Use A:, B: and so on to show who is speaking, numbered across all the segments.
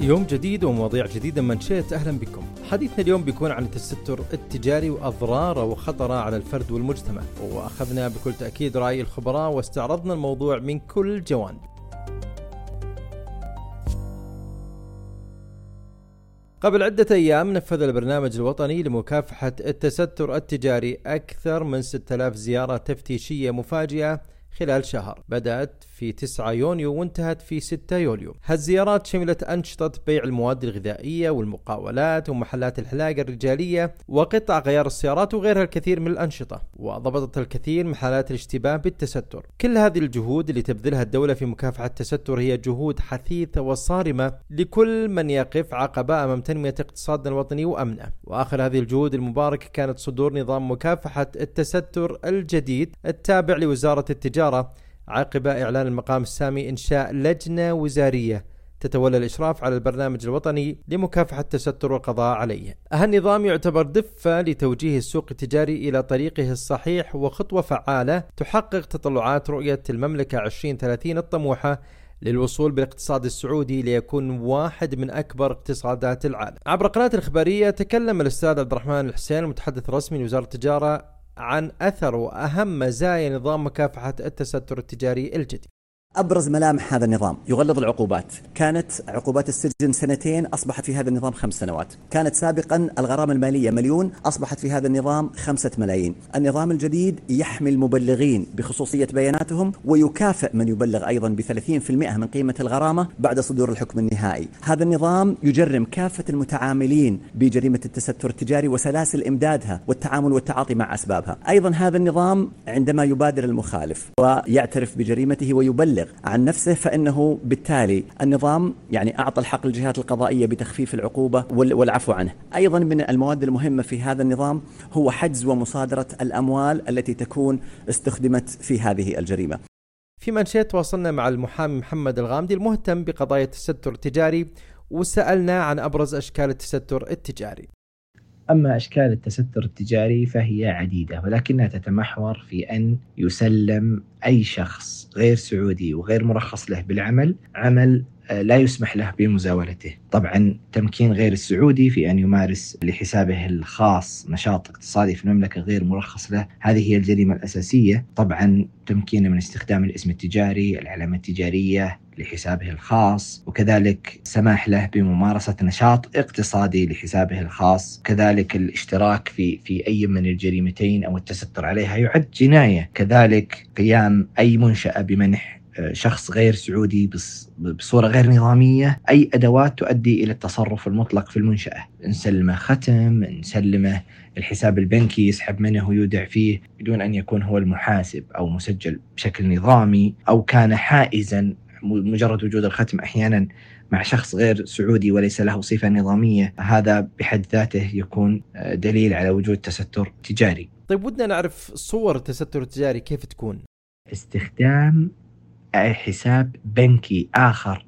A: يوم جديد ومواضيع جديدة من شئت. أهلا بكم. حديثنا اليوم بيكون عن التستر التجاري وأضراره وخطره على الفرد والمجتمع وأخذنا بكل تأكيد رأي الخبراء واستعرضنا الموضوع من كل الجوانب قبل عدة أيام نفذ البرنامج الوطني لمكافحة التستر التجاري أكثر من 6000 زيارة تفتيشية مفاجئة خلال شهر. بدأت في 9 يونيو وانتهت في 6 يوليو. هالزيارات شملت أنشطة بيع المواد الغذائية والمقاولات ومحلات الحلاقة الرجالية وقطع غيار السيارات وغيرها الكثير من الأنشطة وضبطت الكثير من حالات الاشتباه بالتستر. كل هذه الجهود اللي تبذلها الدولة في مكافحة التستر هي جهود حثيثة وصارمة لكل من يقف عقبة أمام تنمية اقتصادنا الوطني وأمنه. وآخر هذه الجهود المباركة كانت صدور نظام مكافحة التستر الجديد التابع لوزارة التجارة عقب إعلان المقام السامي إنشاء لجنة وزارية تتولى الإشراف على البرنامج الوطني لمكافحة التستر والقضاء عليه. هالنظام يعتبر دفة لتوجيه السوق التجاري إلى طريقه الصحيح وخطوة فعالة تحقق تطلعات رؤية المملكة 2030 الطموحة للوصول بالاقتصاد السعودي ليكون واحد من أكبر اقتصادات العالم. عبر قناة الإخبارية تكلم الأستاذ عبد الرحمن الحسين المتحدث الرسمي لوزارة التجارة عن أثر وأهم مزايا نظام مكافحة التستر التجاري الجديد.
B: أبرز ملامح هذا النظام. يغلظ العقوبات. كانت عقوبات السجن سنتين أصبحت في هذا النظام خمس سنوات. كانت سابقا الغرامة المالية مليون أصبحت في هذا النظام خمسة ملايين. النظام الجديد يحمي المبلغين بخصوصية بياناتهم ويكافئ من يبلغ أيضا في المئة من قيمة الغرامة بعد صدور الحكم النهائي. هذا النظام يجرم كافة المتعاملين بجريمة التستر التجاري وسلاسل إمدادها والتعامل والتعاطي مع أسبابها. أيضا هذا النظام عندما يبادر المخالف ويعترف بجريمته ويبلغ عن نفسه فإنه بالتالي النظام يعني أعطى الحق للجهات القضائية بتخفيف العقوبة والعفو عنه. أيضا من المواد المهمة في هذا النظام هو حجز ومصادرة الأموال التي تكون استخدمت في هذه الجريمة.
A: في منشأة تواصلنا مع المحامي محمد الغامدي المهتم بقضايا التستر التجاري وسألنا عن أبرز أشكال التستر التجاري.
C: أما أشكال التستر التجاري فهي عديدة ولكنها تتمحور في أن يسلم أي شخص غير سعودي وغير مرخص له بالعمل عمل لا يسمح له بمزاولته. طبعا تمكين غير السعودي في أن يمارس لحسابه الخاص نشاط اقتصادي في المملكة غير مرخص له. هذه هي الجريمة الأساسية. طبعا تمكينه من استخدام الاسم التجاري العلامة التجارية لحسابه الخاص وكذلك سماح له بممارسة نشاط اقتصادي لحسابه الخاص. كذلك الاشتراك في في أي من الجريمتين أو التستر عليها يعد جناية. كذلك قيام أي منشأة بمنح شخص غير سعودي بصورة غير نظامية. أي أدوات تؤدي إلى التصرف المطلق في المنشأة. نسلمه ختم نسلمه. الحساب البنكي يسحب منه ويودع فيه بدون أن يكون هو المحاسب أو مسجل بشكل نظامي أو كان حائزا. مجرد وجود الختم أحيانا مع شخص غير سعودي وليس له صفة نظامية. هذا بحد ذاته يكون دليل على وجود تستر تجاري.
A: طيب ودنا نعرف صور التستر التجاري كيف تكون؟
C: استخدام حساب بنكي آخر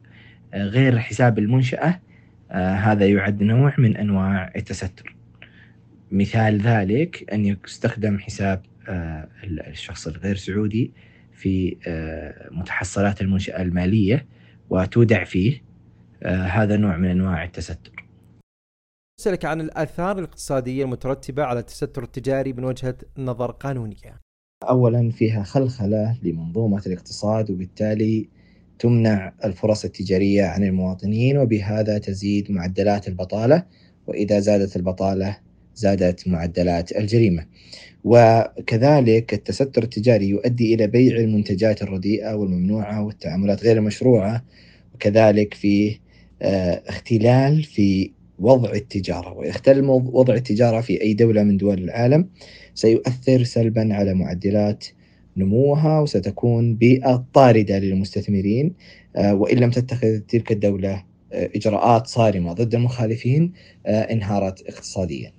C: غير حساب المنشأة هذا يعد نوع من أنواع التستر. مثال ذلك أن يستخدم حساب الشخص الغير سعودي في متحصلات المنشأة المالية وتودع فيه هذا نوع من أنواع التستر.
A: أسألك عن الآثار الاقتصادية المترتبة على التستر التجاري من وجهة نظر قانونية.
C: اولا فيها خلخلة لمنظومة الاقتصاد وبالتالي تمنع الفرص التجارية عن المواطنين وبهذا تزيد معدلات البطالة وإذا زادت البطالة زادت معدلات الجريمة. وكذلك التستر التجاري يؤدي إلى بيع المنتجات الرديئة والممنوعة والتعاملات غير المشروعه وكذلك في اختلال في وضع التجارة. واختل وضع التجارة في أي دولة من دول العالم سيؤثر سلبا على معدلات نموها وستكون بيئة طاردة للمستثمرين وإن لم تتخذ تلك الدولة إجراءات صارمة ضد المخالفين انهارت اقتصاديا.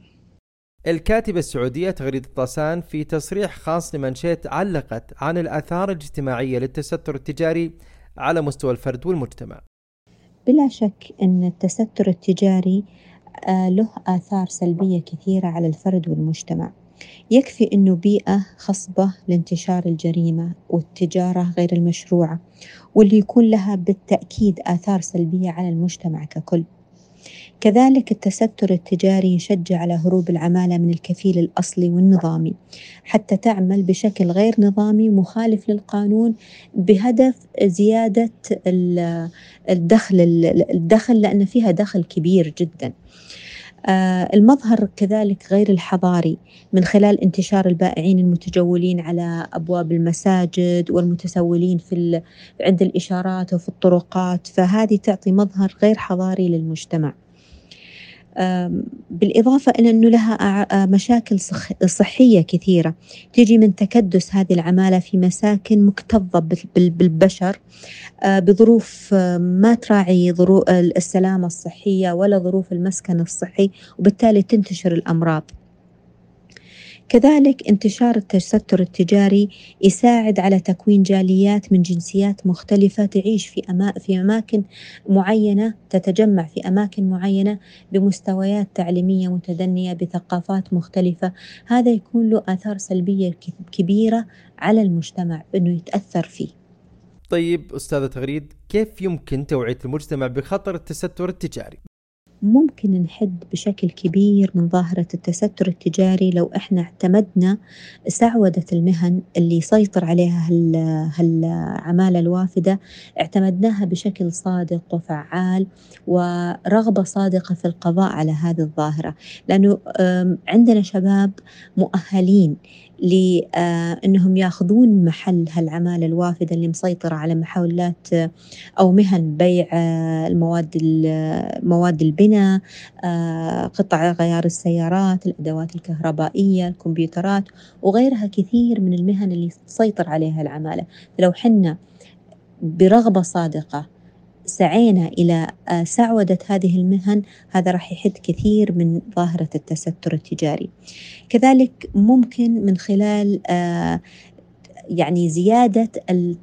A: الكاتبة السعودية تغريدة طاسان في تصريح خاص لمنشيت علقت عن الآثار الاجتماعية للتستر التجاري على مستوى الفرد والمجتمع.
D: بلا شك أن التستر التجاري له آثار سلبية كثيرة على الفرد والمجتمع. يكفي أنه بيئة خصبة لانتشار الجريمة والتجارة غير المشروعة واللي يكون لها بالتأكيد آثار سلبية على المجتمع ككل. كذلك التستر التجاري يشجع على هروب العمالة من الكفيل الأصلي والنظامي حتى تعمل بشكل غير نظامي مخالف للقانون بهدف زيادة الدخل الدخل لأن فيها دخل كبير جدا آه المظهر كذلك غير الحضاري من خلال انتشار البائعين المتجولين على أبواب المساجد والمتسولين في عند الإشارات وفي الطرقات فهذه تعطي مظهر غير حضاري للمجتمع. بالإضافة إلى أنه لها مشاكل صحية كثيرة. تجي من تكدس هذه العمالة في مساكن مكتظة بالبشر بظروف ما تراعي السلامة الصحية ولا ظروف المسكن الصحي وبالتالي تنتشر الأمراض. كذلك انتشار التستر التجاري يساعد على تكوين جاليات من جنسيات مختلفة تعيش في أما في أماكن معينة تتجمع في أماكن معينة بمستويات تعليمية متدنية بثقافات مختلفة هذا يكون له آثار سلبية كبيرة على المجتمع أنه يتأثر فيه
A: طيب أستاذة تغريد كيف يمكن توعية المجتمع بخطر التستر التجاري؟
D: ممكن نحد بشكل كبير من ظاهرة التستر التجاري لو إحنا اعتمدنا سعودة المهن اللي يسيطر عليها هالعمالة الوافدة اعتمدناها بشكل صادق وفعال ورغبة صادقة في القضاء على هذه الظاهرة. لأنه عندنا شباب مؤهلين لأنهم ياخذون محل هالعمالة الوافدة اللي مسيطرة على محاولات أو مهن بيع المواد مواد البناء قطع غيار السيارات الأدوات الكهربائية الكمبيوترات وغيرها كثير من المهن اللي تسيطر عليها العمالة لو حنا برغبة صادقة سعينا إلى آه، سعودة هذه المهن. هذا راح يحد كثير من ظاهرة التستر التجاري. كذلك ممكن من خلال آه، يعني زيادة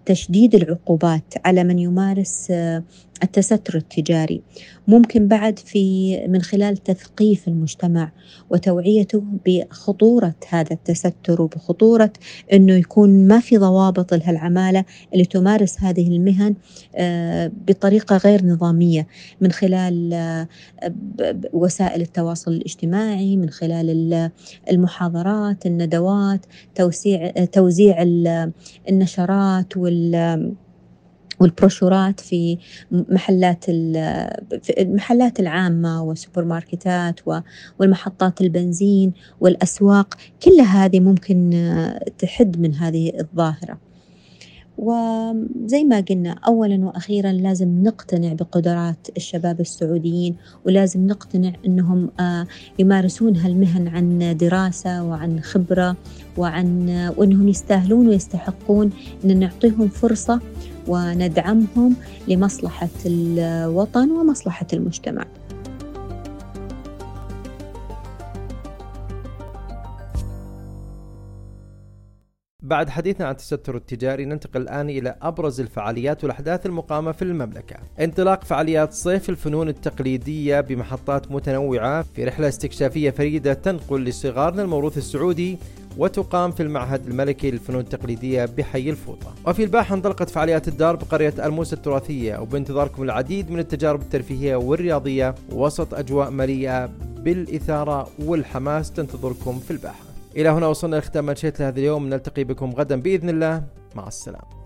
D: تشديد العقوبات على من يمارس آه، التستر التجاري. ممكن بعد في من خلال تثقيف المجتمع وتوعيته بخطورة هذا التستر وبخطورة أنه يكون ما في ضوابط لهالعمالة اللي تمارس هذه المهن آه، بطريقة غير نظامية. من خلال آه، وسائل التواصل الاجتماعي من خلال المحاضرات الندوات توسيع توزيع النشرات وال والبروشورات في محلات في المحلات العامة والسوبر ماركتات والمحطات البنزين والأسواق كل هذه ممكن تحد من هذه الظاهرة. وزي ما قلنا أولا وأخيرا لازم نقتنع بقدرات الشباب السعوديين ولازم نقتنع أنهم آه، يمارسون هالمهن عن دراسة وعن خبرة وعن وأنهم يستاهلون ويستحقون أن نعطيهم فرصة وندعمهم لمصلحة الوطن ومصلحة المجتمع.
A: بعد حديثنا عن التستر التجاري ننتقل الآن إلى أبرز الفعاليات والأحداث المقامة في المملكة انطلاق فعاليات صيف الفنون التقليدية بمحطات متنوعة في رحلة استكشافية فريدة تنقل لصغارنا الموروث السعودي وتقام في المعهد الملكي للفنون التقليدية بحي الفوطة. وفي الباحة انطلقت فعاليات الدار بقرية الموسى التراثية وبانتظاركم العديد من التجارب الترفيهية والرياضية وسط أجواء مليئة بالإثارة والحماس تنتظركم في الباحة. إلى هنا وصلنا لختام منشيت لهذا اليوم. نلتقي بكم غدا بإذن الله. مع السلامة.